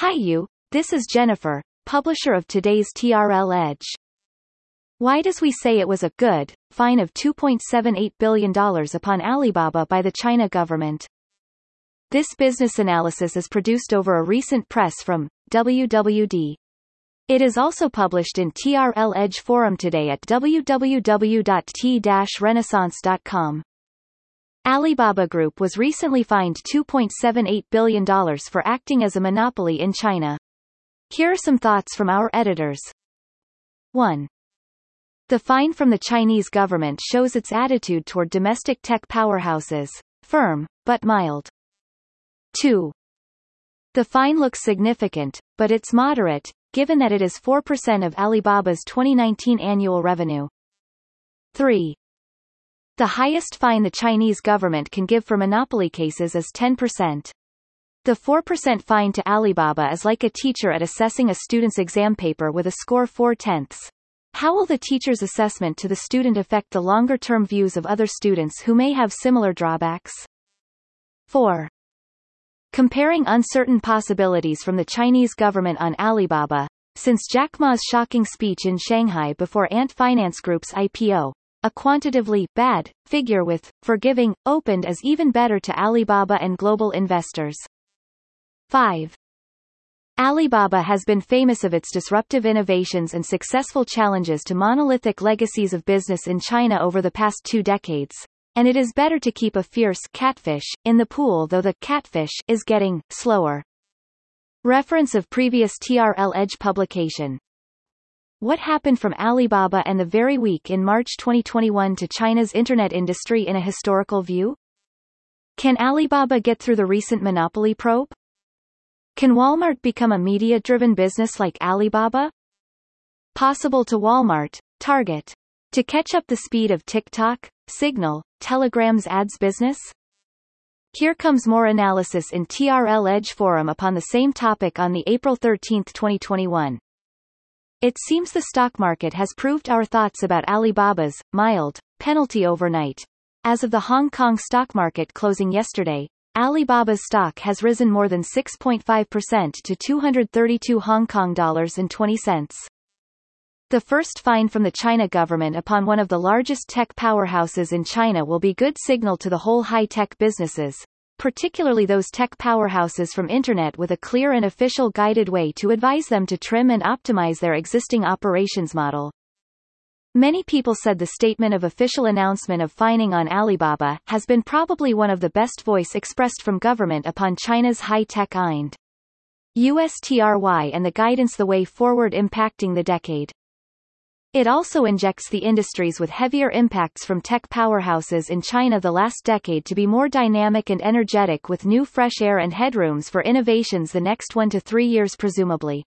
Hi you, this is Jennifer, publisher of today's TRL Edge. Why does we say it was a good fine of $2.78 billion upon Alibaba by the China government? This business analysis is produced over a recent press from WWD. It is also published in TRL Edge forum today at www.t-renaissance.com. Alibaba Group was recently fined $2.78 billion for acting as a monopoly in China. Here are some thoughts from our editors. 1. The fine from the Chinese government shows its attitude toward domestic tech powerhouses, firm, but mild. 2. The fine looks significant, but it's moderate, given that it is 4% of Alibaba's 2019 annual revenue. 3. The highest fine the Chinese government can give for monopoly cases is 10%. The 4% fine to Alibaba is like a teacher at assessing a student's exam paper with a score 4 tenths. How will the teacher's assessment to the student affect the longer-term views of other students who may have similar drawbacks? 4. Comparing uncertain possibilities from the Chinese government on Alibaba, since Jack Ma's shocking speech in Shanghai before Ant Finance Group's IPO, a quantitatively bad figure with forgiving opened is even better to Alibaba and global investors. 5. Alibaba has been famous of its disruptive innovations and successful challenges to monolithic legacies of business in China over the past two decades, and it is better to keep a fierce catfish in the pool though the catfish is getting slower. Reference of previous TRL Edge publication what happened from Alibaba and the very week in March 2021 to China's internet industry in a historical view? Can Alibaba get through the recent monopoly probe? Can Walmart become a media-driven business like Alibaba? Possible to Walmart, Target. To catch up the speed of TikTok, Signal, Telegram's ads business? Here comes more analysis in TRL Edge Forum upon the same topic on the April 13, 2021. It seems the stock market has proved our thoughts about Alibaba's mild penalty overnight. As of the Hong Kong stock market closing yesterday, Alibaba's stock has risen more than 6.5% to 232 Hong Kong dollars and 20 cents. The first fine from the China government upon one of the largest tech powerhouses in China will be good signal to the whole high-tech businesses, particularly those tech powerhouses from Internet with a clear and official guided way to advise them to trim and optimize their existing operations model. Many people said the statement of official announcement of fining on Alibaba has been probably one of the best voice expressed from government upon China's high-tech IND. USTRY and the guidance the way forward impacting the decade. It also injects the industries with heavier impacts from tech powerhouses in China the last decade to be more dynamic and energetic with new fresh air and headrooms for innovations the next one to three years presumably.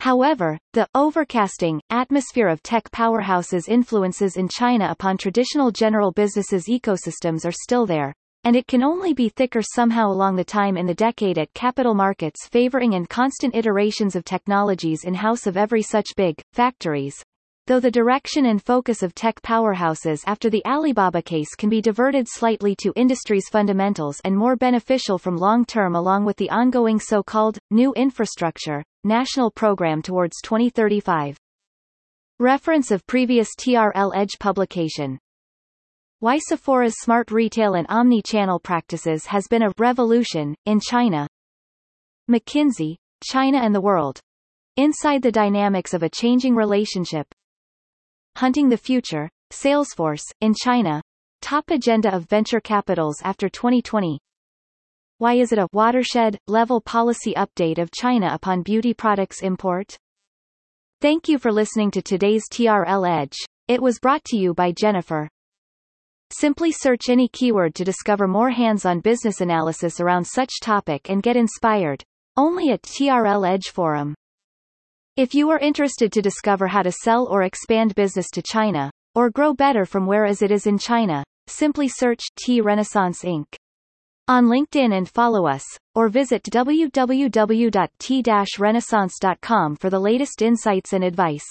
However, the overcasting atmosphere of tech powerhouses influences in China upon traditional general businesses ecosystems are still there, and it can only be thicker somehow along the time in the decade at capital markets favoring and constant iterations of technologies in-house of every such big, factories, though the direction and focus of tech powerhouses after the Alibaba case can be diverted slightly to industry's fundamentals and more beneficial from long-term along with the ongoing so-called, new infrastructure, national program towards 2035. Reference of previous TRL Edge publication. Why Sephora's smart retail and omni-channel practices has been a revolution, in China. McKinsey, China and the World. Inside the dynamics of a changing relationship, Hunting the Future, Salesforce, in China. Top agenda of venture capitals after 2020. Why is it a watershed level policy update of China upon beauty products import? Thank you for listening to today's TRL Edge. It was brought to you by Jennifer. Simply search any keyword to discover more hands-on business analysis around such topic and get inspired. Only at TRL Edge Forum. If you are interested to discover how to sell or expand business to China, or grow better from where as it is in China, simply search T Renaissance Inc. on LinkedIn and follow us, or visit www.t-renaissance.com for the latest insights and advice.